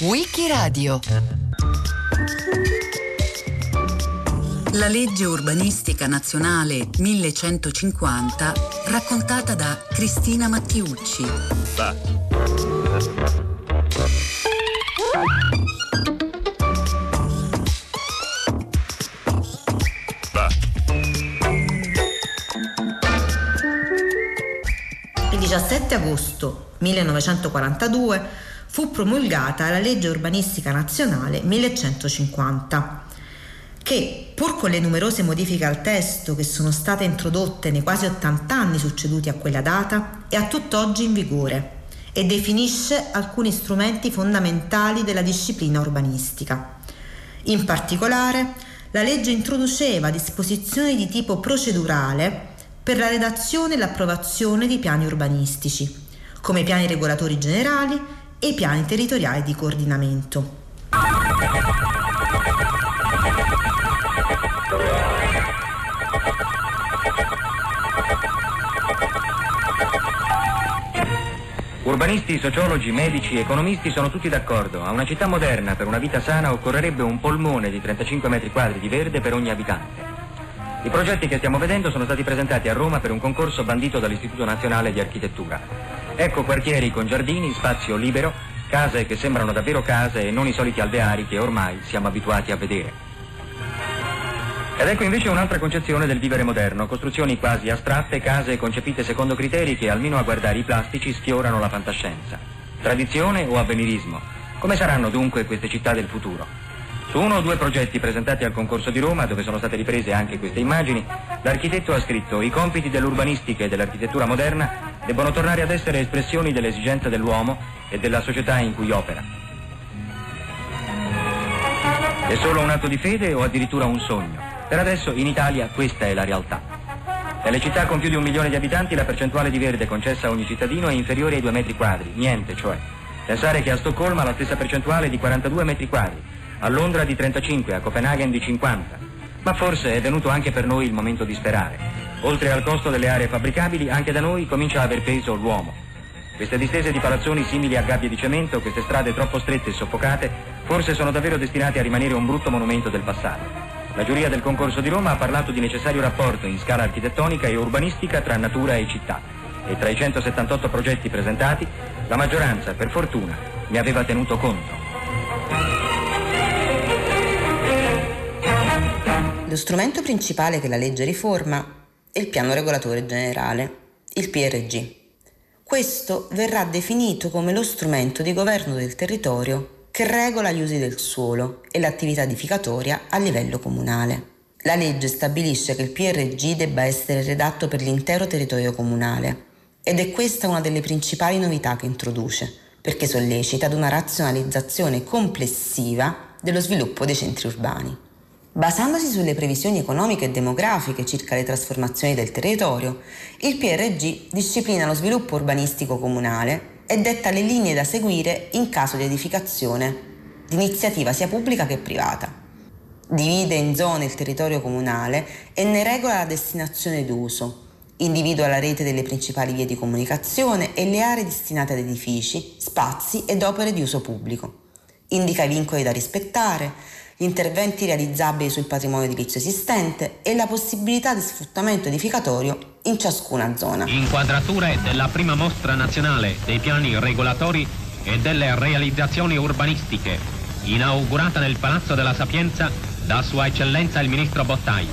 Wikiradio La legge urbanistica nazionale 1150 raccontata da Cristina Mattiucci. Va. Il 17 agosto 1942 fu promulgata la legge urbanistica nazionale 1150 che, pur con le numerose modifiche al testo che sono state introdotte nei quasi 80 anni succeduti a quella data, è a tutt'oggi in vigore e definisce alcuni strumenti fondamentali della disciplina urbanistica. In particolare, la legge introduceva disposizioni di tipo procedurale per la redazione e l'approvazione di piani urbanistici, come i piani regolatori generali e i piani territoriali di coordinamento. Urbanisti, sociologi, medici, economisti sono tutti d'accordo. A una città moderna per una vita sana occorrerebbe un polmone di 35 metri quadri di verde per ogni abitante. I progetti che stiamo vedendo sono stati presentati a Roma per un concorso bandito dall'Istituto Nazionale di Architettura. Ecco quartieri con giardini, spazio libero, case che sembrano davvero case e non i soliti alveari che ormai siamo abituati a vedere. Ed ecco invece un'altra concezione del vivere moderno, costruzioni quasi astratte, case concepite secondo criteri che almeno a guardare i plastici sfiorano la fantascienza. Tradizione o avvenirismo? Come saranno dunque queste città del futuro? Su uno o due progetti presentati al concorso di Roma, dove sono state riprese anche queste immagini, l'architetto ha scritto i compiti dell'urbanistica e dell'architettura moderna debbono tornare ad essere espressioni dell'esigenza dell'uomo e della società in cui opera. È solo un atto di fede o addirittura un sogno? Per adesso in Italia questa è la realtà. Nelle città con più di un milione di abitanti la percentuale di verde concessa a ogni cittadino è inferiore ai 2 metri quadri, niente cioè. Pensare che a Stoccolma la stessa percentuale è di 42 metri quadri, a Londra di 35, a Copenaghen di 50. Ma forse è venuto anche per noi il momento di sperare. Oltre al costo delle aree fabbricabili, anche da noi comincia a aver peso l'uomo. Queste distese di palazzoni simili a gabbie di cemento, queste strade troppo strette e soffocate, forse sono davvero destinate a rimanere un brutto monumento del passato. La giuria del concorso di Roma ha parlato di necessario rapporto in scala architettonica e urbanistica tra natura e città e tra i 178 progetti presentati la maggioranza, per fortuna, ne aveva tenuto conto. Lo strumento principale che la legge riforma è il piano regolatore generale, il PRG. Questo verrà definito come lo strumento di governo del territorio che regola gli usi del suolo e l'attività edificatoria a livello comunale. La legge stabilisce che il PRG debba essere redatto per l'intero territorio comunale ed è questa una delle principali novità che introduce, perché sollecita ad una razionalizzazione complessiva dello sviluppo dei centri urbani. Basandosi sulle previsioni economiche e demografiche circa le trasformazioni del territorio, il PRG disciplina lo sviluppo urbanistico comunale e detta le linee da seguire in caso di edificazione di iniziativa sia pubblica che privata. Divide in zone il territorio comunale e ne regola la destinazione d'uso. Individua la rete delle principali vie di comunicazione e le aree destinate ad edifici, spazi ed opere di uso pubblico. Indica i vincoli da rispettare, gli interventi realizzabili sul patrimonio edilizio esistente e la possibilità di sfruttamento edificatorio in ciascuna zona. Inquadrature della prima mostra nazionale dei piani regolatori e delle realizzazioni urbanistiche, inaugurata nel Palazzo della Sapienza da Sua Eccellenza il Ministro Bottai.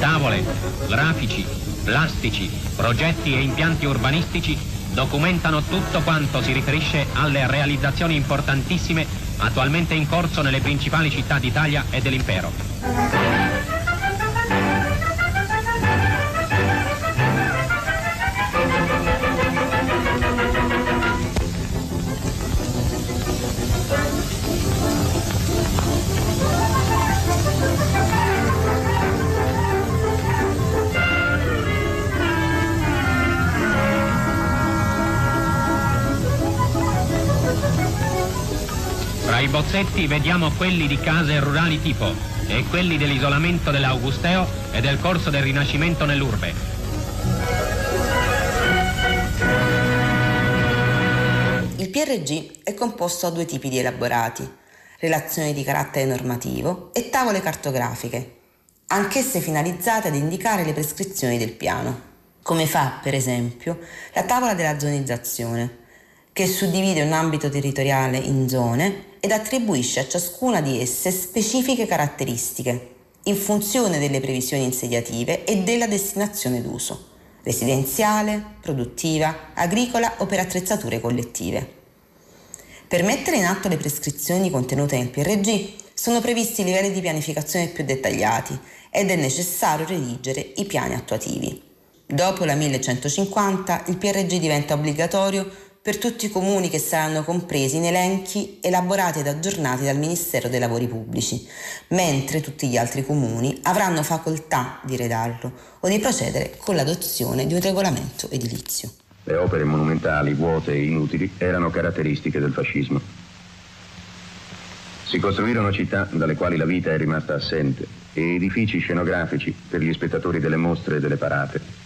Tavole, grafici, plastici, progetti e impianti urbanistici documentano tutto quanto si riferisce alle realizzazioni importantissime attualmente in corso nelle principali città d'Italia e dell'impero. Tra i bozzetti vediamo quelli di case rurali tipo e quelli dell'isolamento dell'Augusteo e del corso del Rinascimento nell'urbe. Il PRG è composto da due tipi di elaborati, relazioni di carattere normativo e tavole cartografiche, anch'esse finalizzate ad indicare le prescrizioni del piano, come fa, per esempio, la tavola della zonizzazione, che suddivide un ambito territoriale in zone ed attribuisce a ciascuna di esse specifiche caratteristiche, in funzione delle previsioni insediative e della destinazione d'uso, residenziale, produttiva, agricola o per attrezzature collettive. Per mettere in atto le prescrizioni contenute nel PRG sono previsti livelli di pianificazione più dettagliati ed è necessario redigere i piani attuativi. Dopo la 1150 il PRG diventa obbligatorio per tutti i comuni che saranno compresi in elenchi elaborati ed aggiornati dal Ministero dei Lavori Pubblici, mentre tutti gli altri comuni avranno facoltà di redarlo o di procedere con l'adozione di un regolamento edilizio. Le opere monumentali, vuote e inutili erano caratteristiche del fascismo. Si costruirono città dalle quali la vita è rimasta assente e edifici scenografici per gli spettatori delle mostre e delle parate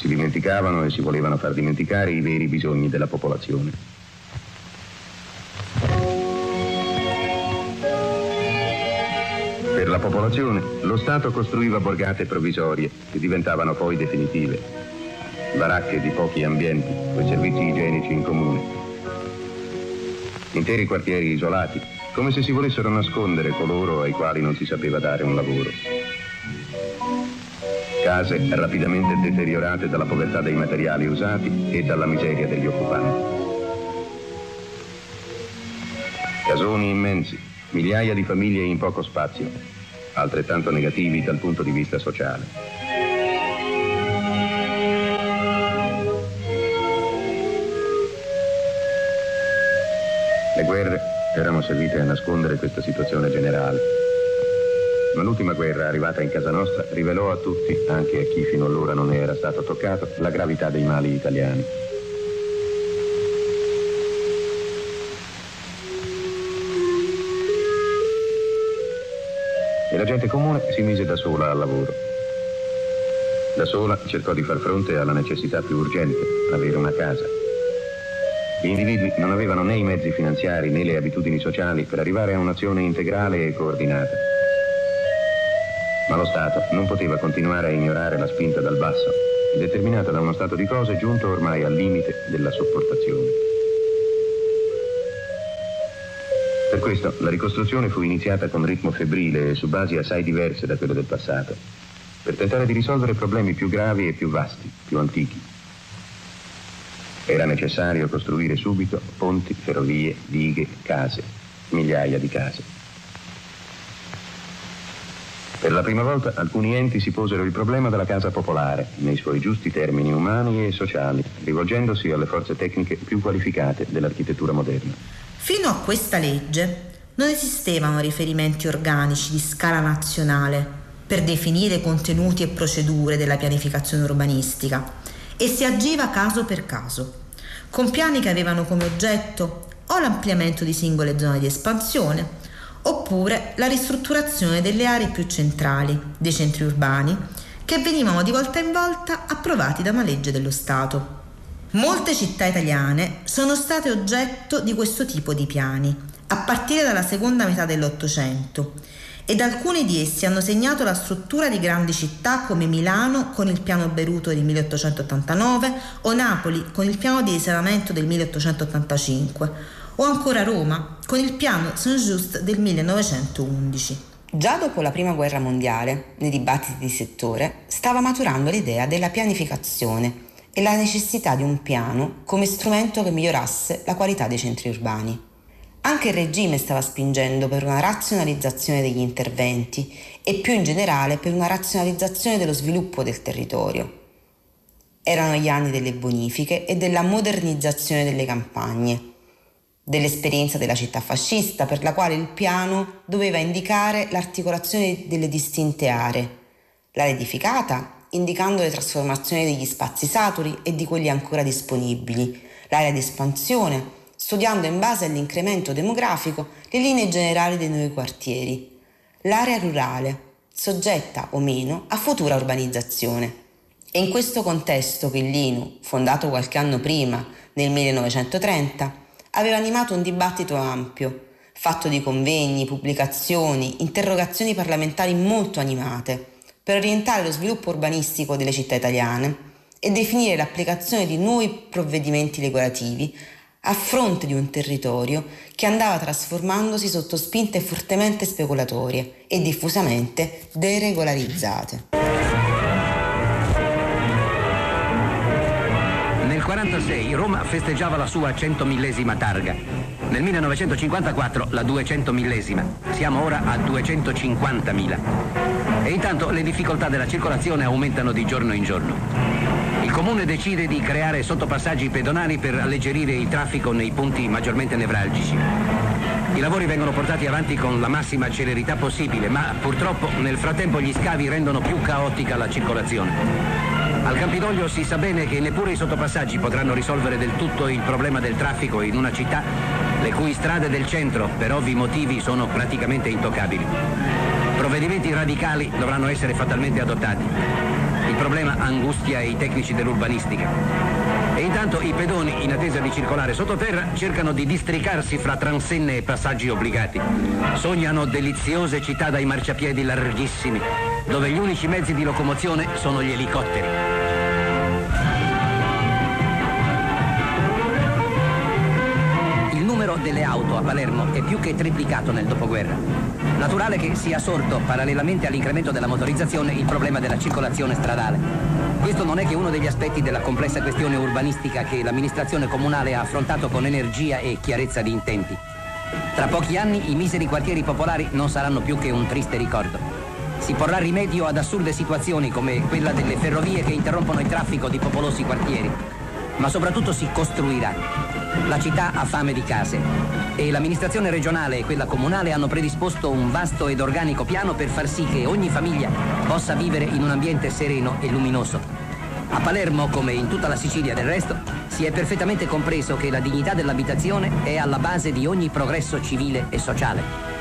si dimenticavano e si volevano far dimenticare i veri bisogni della popolazione. Per la popolazione lo Stato costruiva borgate provvisorie che diventavano poi definitive, baracche di pochi ambienti con servizi igienici in comune, interi quartieri isolati, come se si volessero nascondere coloro ai quali non si sapeva dare un lavoro case rapidamente deteriorate dalla povertà dei materiali usati e dalla miseria degli occupanti. Casoni immensi, migliaia di famiglie in poco spazio, altrettanto negativi dal punto di vista sociale. Le guerre erano servite a nascondere questa situazione generale ma l'ultima guerra arrivata in casa nostra rivelò a tutti, anche a chi fino allora non era stato toccato, la gravità dei mali italiani. E la gente comune si mise da sola al lavoro. Da sola cercò di far fronte alla necessità più urgente, avere una casa. Gli individui non avevano né i mezzi finanziari né le abitudini sociali per arrivare a un'azione integrale e coordinata. Ma lo Stato non poteva continuare a ignorare la spinta dal basso, determinata da uno stato di cose giunto ormai al limite della sopportazione. Per questo la ricostruzione fu iniziata con ritmo febbrile e su basi assai diverse da quelle del passato, per tentare di risolvere problemi più gravi e più vasti, più antichi. Era necessario costruire subito ponti, ferrovie, dighe, case, migliaia di case. Per la prima volta alcuni enti si posero il problema della casa popolare, nei suoi giusti termini umani e sociali, rivolgendosi alle forze tecniche più qualificate dell'architettura moderna. Fino a questa legge non esistevano riferimenti organici di scala nazionale per definire contenuti e procedure della pianificazione urbanistica e si agiva caso per caso, con piani che avevano come oggetto o l'ampliamento di singole zone di espansione oppure la ristrutturazione delle aree più centrali dei centri urbani che venivano di volta in volta approvati da una legge dello Stato. Molte città italiane sono state oggetto di questo tipo di piani, a partire dalla seconda metà dell'Ottocento, ed alcuni di essi hanno segnato la struttura di grandi città come Milano con il piano Beruto del 1889 o Napoli con il piano di risanamento del 1885 o ancora Roma con il piano Saint-Just del 1911. Già dopo la Prima Guerra Mondiale, nei dibattiti di settore, stava maturando l'idea della pianificazione e la necessità di un piano come strumento che migliorasse la qualità dei centri urbani. Anche il regime stava spingendo per una razionalizzazione degli interventi e più in generale per una razionalizzazione dello sviluppo del territorio. Erano gli anni delle bonifiche e della modernizzazione delle campagne dell'esperienza della città fascista, per la quale il piano doveva indicare l'articolazione delle distinte aree. L'area edificata, indicando le trasformazioni degli spazi saturi e di quelli ancora disponibili, l'area di espansione, studiando in base all'incremento demografico le linee generali dei nuovi quartieri, l'area rurale, soggetta o meno a futura urbanizzazione. È in questo contesto che l'INU, fondato qualche anno prima, nel 1930, aveva animato un dibattito ampio, fatto di convegni, pubblicazioni, interrogazioni parlamentari molto animate, per orientare lo sviluppo urbanistico delle città italiane e definire l'applicazione di nuovi provvedimenti regolativi a fronte di un territorio che andava trasformandosi sotto spinte fortemente speculatorie e diffusamente deregolarizzate. 1946 Roma festeggiava la sua 100.000esima targa. Nel 1954 la 200.000esima. Siamo ora a 250.000. E intanto le difficoltà della circolazione aumentano di giorno in giorno. Il comune decide di creare sottopassaggi pedonali per alleggerire il traffico nei punti maggiormente nevralgici. I lavori vengono portati avanti con la massima celerità possibile, ma purtroppo nel frattempo gli scavi rendono più caotica la circolazione. Al Campidoglio si sa bene che neppure i sottopassaggi potranno risolvere del tutto il problema del traffico in una città le cui strade del centro, per ovvi motivi, sono praticamente intoccabili. Provvedimenti radicali dovranno essere fatalmente adottati. Il problema angustia i tecnici dell'urbanistica. E intanto i pedoni, in attesa di circolare sottoterra, cercano di districarsi fra transenne e passaggi obbligati. Sognano deliziose città dai marciapiedi larghissimi, dove gli unici mezzi di locomozione sono gli elicotteri. Il numero delle auto a Palermo è più che triplicato nel dopoguerra. Naturale che sia sorto, parallelamente all'incremento della motorizzazione, il problema della circolazione stradale. Questo non è che uno degli aspetti della complessa questione urbanistica che l'amministrazione comunale ha affrontato con energia e chiarezza di intenti. Tra pochi anni i miseri quartieri popolari non saranno più che un triste ricordo. Si porrà rimedio ad assurde situazioni come quella delle ferrovie che interrompono il traffico di popolosi quartieri, ma soprattutto si costruirà. La città ha fame di case e l'amministrazione regionale e quella comunale hanno predisposto un vasto ed organico piano per far sì che ogni famiglia possa vivere in un ambiente sereno e luminoso. A Palermo, come in tutta la Sicilia del resto, si è perfettamente compreso che la dignità dell'abitazione è alla base di ogni progresso civile e sociale.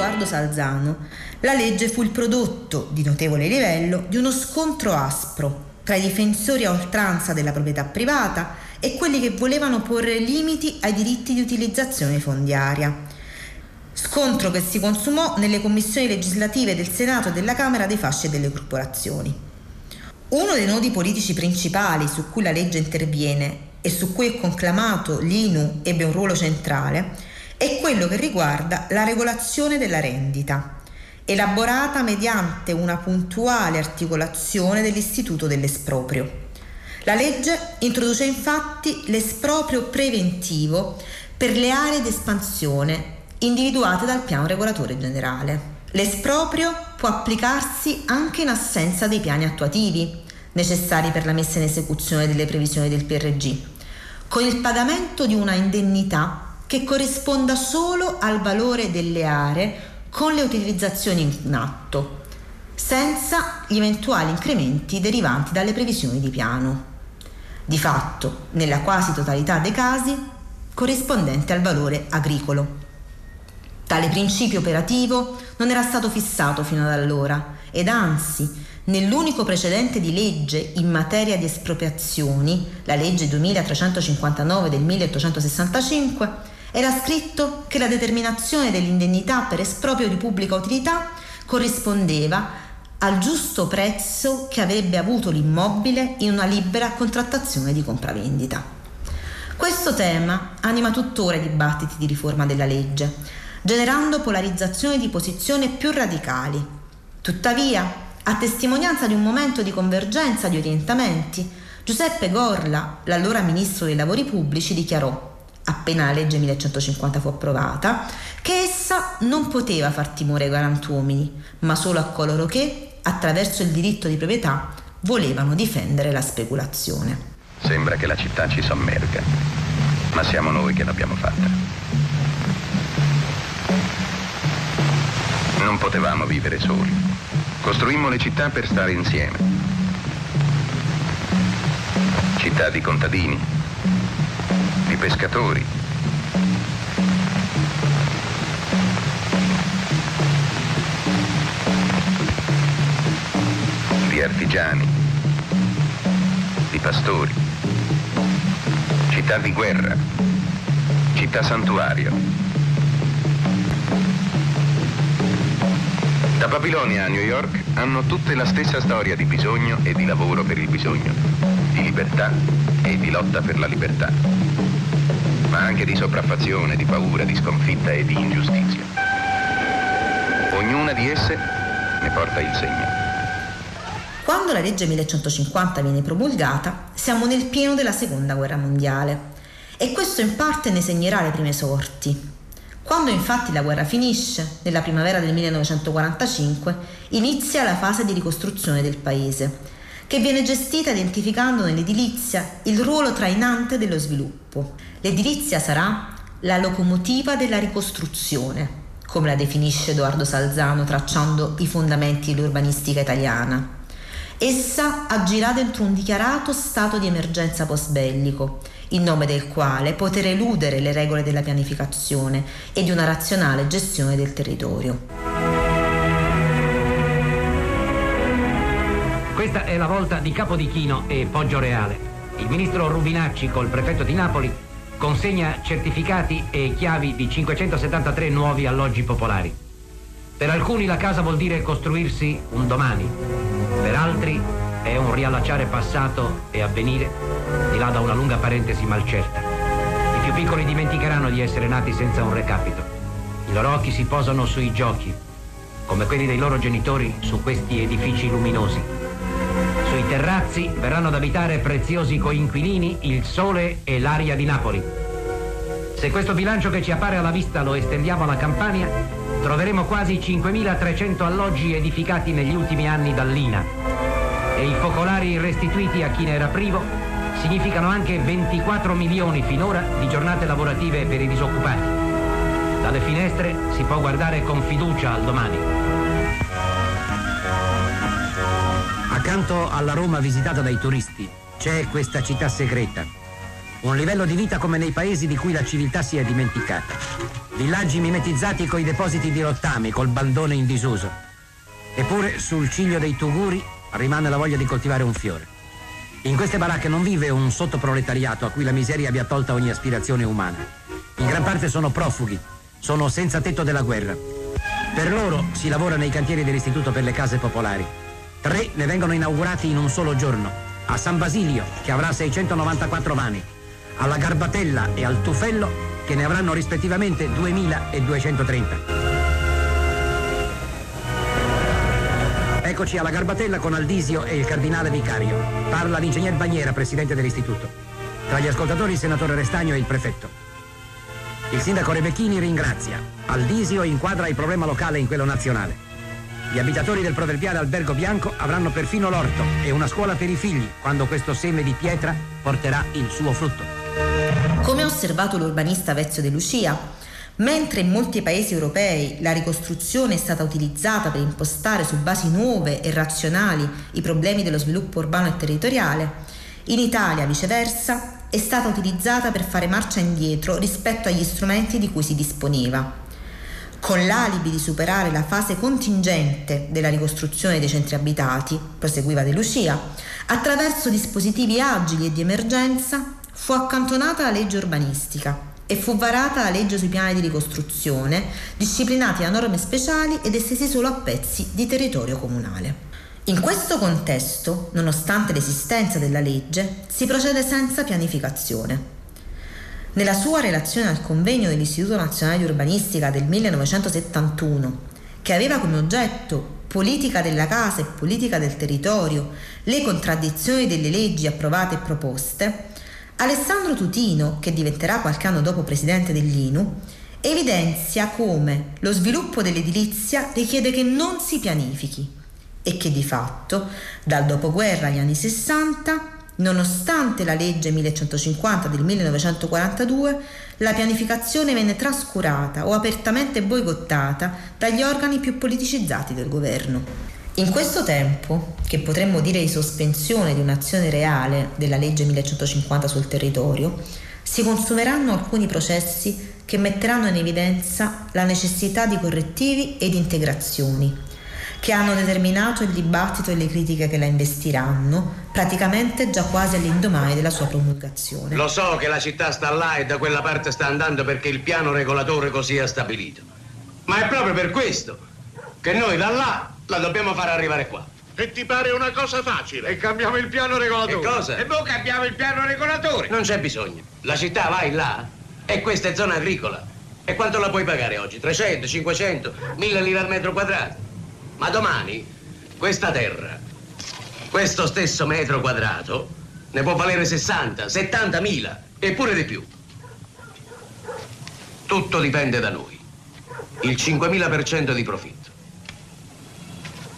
Edoardo Salzano, la legge fu il prodotto di notevole livello di uno scontro aspro tra i difensori a oltranza della proprietà privata e quelli che volevano porre limiti ai diritti di utilizzazione fondiaria. Scontro che si consumò nelle commissioni legislative del Senato e della Camera dei fasci e delle corporazioni. Uno dei nodi politici principali su cui la legge interviene e su cui è conclamato l'INU ebbe un ruolo centrale è quello che riguarda la regolazione della rendita elaborata mediante una puntuale articolazione dell'istituto dell'esproprio. La legge introduce infatti l'esproprio preventivo per le aree d'espansione individuate dal piano regolatore generale. L'esproprio può applicarsi anche in assenza dei piani attuativi necessari per la messa in esecuzione delle previsioni del PRG, con il pagamento di una indennità che corrisponda solo al valore delle aree con le utilizzazioni in atto, senza gli eventuali incrementi derivanti dalle previsioni di piano. Di fatto, nella quasi totalità dei casi, corrispondente al valore agricolo. Tale principio operativo non era stato fissato fino ad allora ed anzi, nell'unico precedente di legge in materia di espropriazioni, la legge 2359 del 1865, era scritto che la determinazione dell'indennità per esproprio di pubblica utilità corrispondeva al giusto prezzo che avrebbe avuto l'immobile in una libera contrattazione di compravendita. Questo tema anima tuttora i dibattiti di riforma della legge, generando polarizzazioni di posizione più radicali. Tuttavia, a testimonianza di un momento di convergenza di orientamenti, Giuseppe Gorla, l'allora ministro dei lavori pubblici, dichiarò appena la legge 1150 fu approvata, che essa non poteva far timore ai galantuomini, ma solo a coloro che, attraverso il diritto di proprietà, volevano difendere la speculazione. Sembra che la città ci sommerga, ma siamo noi che l'abbiamo fatta. Non potevamo vivere soli. Costruimmo le città per stare insieme. Città di contadini, di pescatori. Di artigiani. di pastori, città di guerra, città santuario. Da Babilonia a New York hanno tutte la stessa storia di bisogno e di lavoro per il bisogno, di libertà e di lotta per la libertà, ma anche di sopraffazione, di paura, di sconfitta e di ingiustizia. Ognuna di esse ne porta il segno. Quando la legge 1150 viene promulgata, siamo nel pieno della seconda guerra mondiale e questo in parte ne segnerà le prime sorti. Quando infatti la guerra finisce, nella primavera del 1945, inizia la fase di ricostruzione del paese, che viene gestita identificando nell'edilizia il ruolo trainante dello sviluppo. L'edilizia sarà la locomotiva della ricostruzione, come la definisce Edoardo Salzano tracciando i fondamenti dell'urbanistica italiana. Essa agirà dentro un dichiarato stato di emergenza post-bellico in nome del quale poter eludere le regole della pianificazione e di una razionale gestione del territorio. Questa è la volta di Capodichino e Poggio Reale. Il ministro Rubinacci col prefetto di Napoli consegna certificati e chiavi di 573 nuovi alloggi popolari. Per alcuni la casa vuol dire costruirsi un domani, per altri è un riallacciare passato e avvenire di là da una lunga parentesi malcerta. I più piccoli dimenticheranno di essere nati senza un recapito. I loro occhi si posano sui giochi, come quelli dei loro genitori su questi edifici luminosi. Sui terrazzi verranno ad abitare preziosi coinquilini il sole e l'aria di Napoli. Se questo bilancio che ci appare alla vista lo estendiamo alla Campania, troveremo quasi 5.300 alloggi edificati negli ultimi anni dall'INA e i focolari restituiti a chi ne era privo significano anche 24 milioni finora di giornate lavorative per i disoccupati. Dalle finestre si può guardare con fiducia al domani. Accanto alla Roma visitata dai turisti c'è questa città segreta. Un livello di vita come nei paesi di cui la civiltà si è dimenticata. Villaggi mimetizzati coi depositi di rottami, col bandone in disuso. Eppure sul ciglio dei tuguri rimane la voglia di coltivare un fiore. In queste baracche non vive un sottoproletariato a cui la miseria abbia tolta ogni aspirazione umana. In gran parte sono profughi, sono senza tetto della guerra. Per loro si lavora nei cantieri dell'Istituto per le Case Popolari. Tre ne vengono inaugurati in un solo giorno. A San Basilio, che avrà 694 vani, alla Garbatella e al Tufello, che ne avranno rispettivamente 2230. Eccoci alla Garbatella con Aldisio e il cardinale vicario. Parla l'ingegner Bagnera, presidente dell'istituto. Tra gli ascoltatori il senatore Restagno e il prefetto. Il sindaco Rebecchini ringrazia. Aldisio inquadra il problema locale in quello nazionale. Gli abitatori del proverbiale Albergo Bianco avranno perfino l'orto e una scuola per i figli quando questo seme di pietra porterà il suo frutto. Come ha osservato l'urbanista Vezio De Lucia, Mentre in molti paesi europei la ricostruzione è stata utilizzata per impostare su basi nuove e razionali i problemi dello sviluppo urbano e territoriale, in Italia, viceversa, è stata utilizzata per fare marcia indietro rispetto agli strumenti di cui si disponeva. Con l'alibi di superare la fase contingente della ricostruzione dei centri abitati, proseguiva De Lucia, attraverso dispositivi agili e di emergenza fu accantonata la legge urbanistica e fu varata la legge sui piani di ricostruzione, disciplinati da norme speciali ed estesi solo a pezzi di territorio comunale. In questo contesto, nonostante l'esistenza della legge, si procede senza pianificazione. Nella sua relazione al convegno dell'Istituto Nazionale di Urbanistica del 1971, che aveva come oggetto politica della casa e politica del territorio, le contraddizioni delle leggi approvate e proposte, Alessandro Tutino, che diventerà qualche anno dopo presidente dell'INU, evidenzia come lo sviluppo dell'edilizia richiede che non si pianifichi e che di fatto dal dopoguerra agli anni 60, nonostante la legge 1150 del 1942, la pianificazione venne trascurata o apertamente boicottata dagli organi più politicizzati del governo. In questo tempo, che potremmo dire di sospensione di un'azione reale della legge 1150 sul territorio, si consumeranno alcuni processi che metteranno in evidenza la necessità di correttivi ed integrazioni, che hanno determinato il dibattito e le critiche che la investiranno, praticamente già quasi all'indomani della sua promulgazione. Lo so che la città sta là e da quella parte sta andando perché il piano regolatore così ha stabilito. Ma è proprio per questo che noi da là la dobbiamo far arrivare qua. E ti pare una cosa facile? E cambiamo il piano regolatore. Che cosa? E poi cambiamo il piano regolatore. Non c'è bisogno. La città vai là e questa è zona agricola. E quanto la puoi pagare oggi? 300, 500, 1000 lire al metro quadrato? Ma domani questa terra, questo stesso metro quadrato, ne può valere 60, 70 mila e pure di più. Tutto dipende da noi. Il 5.000% di profitto.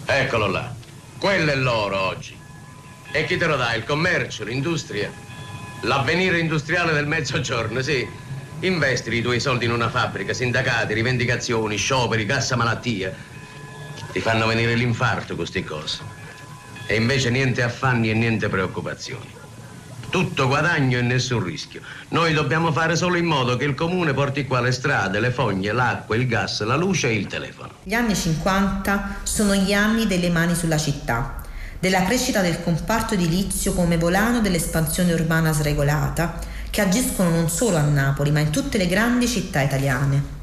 Eccolo là. Quello è l'oro oggi. E chi te lo dà? Il commercio, l'industria? L'avvenire industriale del mezzogiorno, sì. Investi i tuoi soldi in una fabbrica, sindacati, rivendicazioni, scioperi, cassa malattia. Ti fanno venire l'infarto queste cose. E invece niente affanni e niente preoccupazioni. Tutto guadagno e nessun rischio. Noi dobbiamo fare solo in modo che il comune porti qua le strade, le fogne, l'acqua, il gas, la luce e il telefono. Gli anni 50 sono gli anni delle mani sulla città, della crescita del comparto edilizio come volano dell'espansione urbana sregolata, che agiscono non solo a Napoli, ma in tutte le grandi città italiane.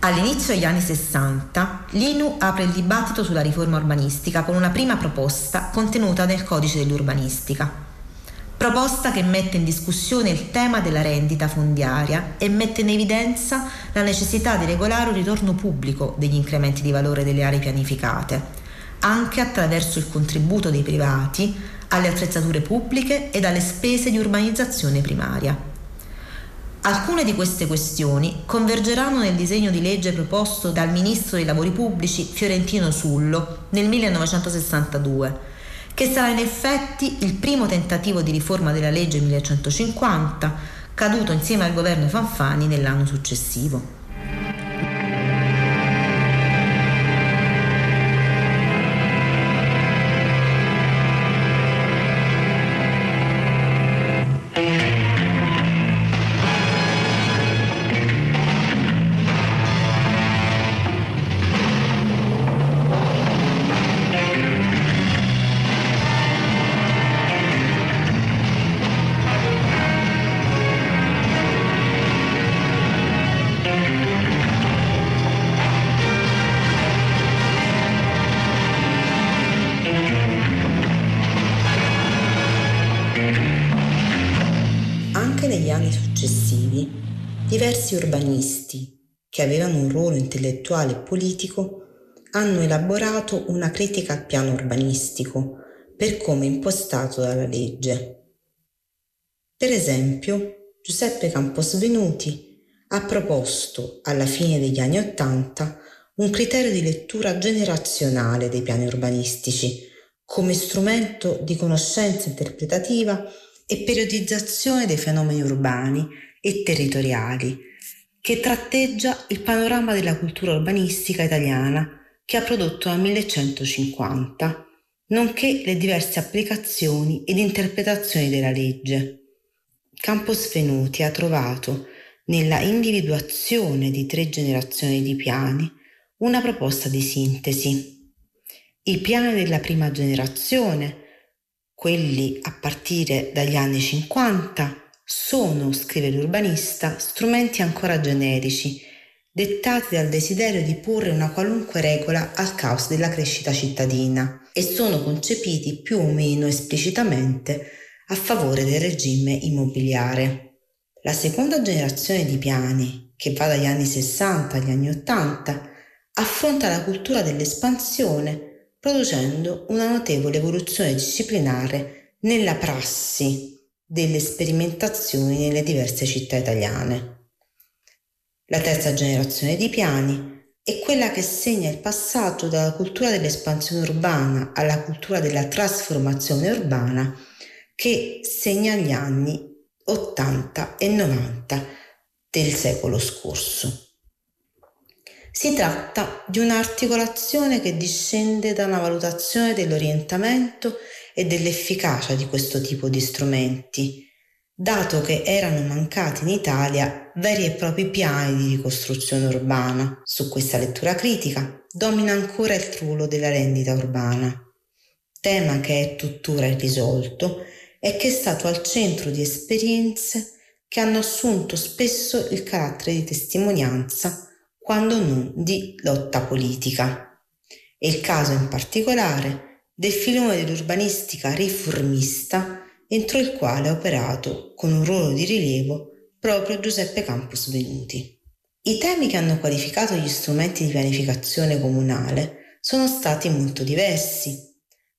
All'inizio degli anni 60 l'INU apre il dibattito sulla riforma urbanistica con una prima proposta contenuta nel codice dell'urbanistica proposta che mette in discussione il tema della rendita fondiaria e mette in evidenza la necessità di regolare un ritorno pubblico degli incrementi di valore delle aree pianificate, anche attraverso il contributo dei privati alle attrezzature pubbliche e alle spese di urbanizzazione primaria. Alcune di queste questioni convergeranno nel disegno di legge proposto dal Ministro dei Lavori Pubblici Fiorentino Sullo nel 1962 che sarà in effetti il primo tentativo di riforma della legge 1150, caduto insieme al governo Fanfani nell'anno successivo. Diversi urbanisti, che avevano un ruolo intellettuale e politico, hanno elaborato una critica al piano urbanistico per come impostato dalla legge. Per esempio, Giuseppe Camposvenuti ha proposto alla fine degli anni Ottanta un criterio di lettura generazionale dei piani urbanistici come strumento di conoscenza interpretativa e periodizzazione dei fenomeni urbani e territoriali, che tratteggia il panorama della cultura urbanistica italiana che ha prodotto nel 1150, nonché le diverse applicazioni ed interpretazioni della legge. Camposvenuti ha trovato nella individuazione di tre generazioni di piani una proposta di sintesi. I piani della prima generazione, quelli a partire dagli anni 50, sono, scrive l'urbanista, strumenti ancora generici, dettati dal desiderio di porre una qualunque regola al caos della crescita cittadina e sono concepiti più o meno esplicitamente a favore del regime immobiliare. La seconda generazione di piani, che va dagli anni 60 agli anni 80, affronta la cultura dell'espansione producendo una notevole evoluzione disciplinare nella prassi delle sperimentazioni nelle diverse città italiane. La terza generazione di piani è quella che segna il passaggio dalla cultura dell'espansione urbana alla cultura della trasformazione urbana che segna gli anni 80 e 90 del secolo scorso. Si tratta di un'articolazione che discende da una valutazione dell'orientamento e dell'efficacia di questo tipo di strumenti, dato che erano mancati in Italia veri e propri piani di ricostruzione urbana. Su questa lettura critica domina ancora il trullo della rendita urbana, tema che è tuttora irrisolto e che è stato al centro di esperienze che hanno assunto spesso il carattere di testimonianza, quando non di lotta politica. È il caso in particolare del filone dell'urbanistica riformista entro il quale ha operato con un ruolo di rilievo proprio Giuseppe Campos Venuti. I temi che hanno qualificato gli strumenti di pianificazione comunale sono stati molto diversi.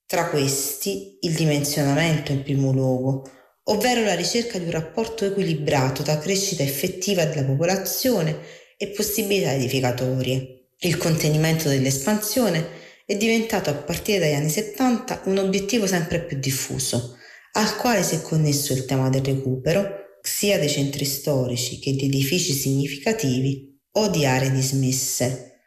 Tra questi il dimensionamento in primo luogo, ovvero la ricerca di un rapporto equilibrato tra crescita effettiva della popolazione e possibilità edificatorie. Il contenimento dell'espansione è diventato a partire dagli anni 70 un obiettivo sempre più diffuso, al quale si è connesso il tema del recupero, sia dei centri storici che di edifici significativi o di aree dismesse,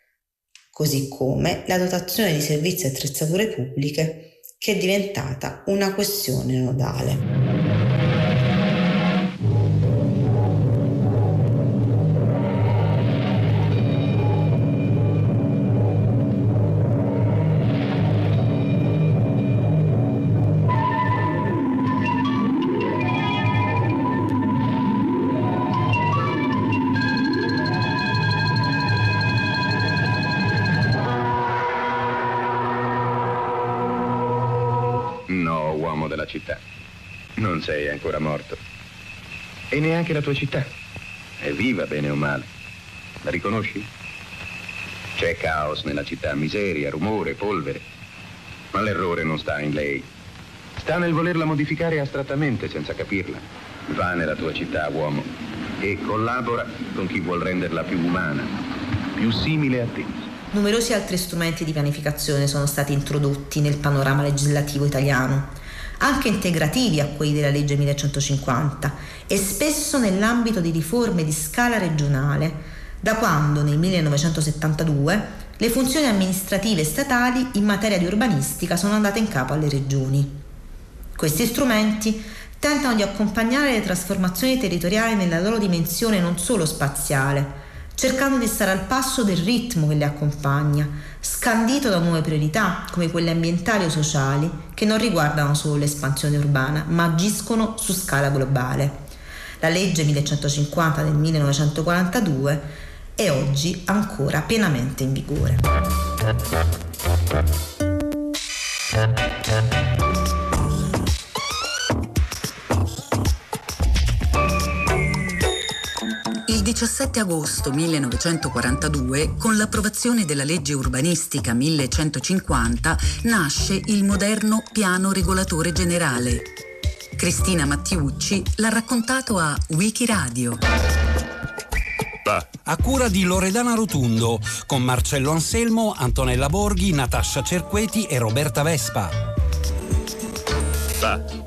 così come la dotazione di servizi e attrezzature pubbliche che è diventata una questione nodale. E neanche la tua città. È viva, bene o male. La riconosci? C'è caos nella città, miseria, rumore, polvere. Ma l'errore non sta in lei. Sta nel volerla modificare astrattamente, senza capirla. Va nella tua città, uomo, e collabora con chi vuol renderla più umana, più simile a te. Numerosi altri strumenti di pianificazione sono stati introdotti nel panorama legislativo italiano anche integrativi a quelli della legge 1150 e spesso nell'ambito di riforme di scala regionale, da quando nel 1972 le funzioni amministrative statali in materia di urbanistica sono andate in capo alle regioni. Questi strumenti tentano di accompagnare le trasformazioni territoriali nella loro dimensione non solo spaziale, cercando di stare al passo del ritmo che le accompagna, scandito da nuove priorità come quelle ambientali o sociali che non riguardano solo l'espansione urbana ma agiscono su scala globale. La legge 1150 del 1942 è oggi ancora pienamente in vigore. 17 agosto 1942, con l'approvazione della legge urbanistica 1150, nasce il moderno piano regolatore generale. Cristina Mattiucci l'ha raccontato a Wikiradio. A cura di Loredana Rotundo, con Marcello Anselmo, Antonella Borghi, Natascia Cerqueti e Roberta Vespa.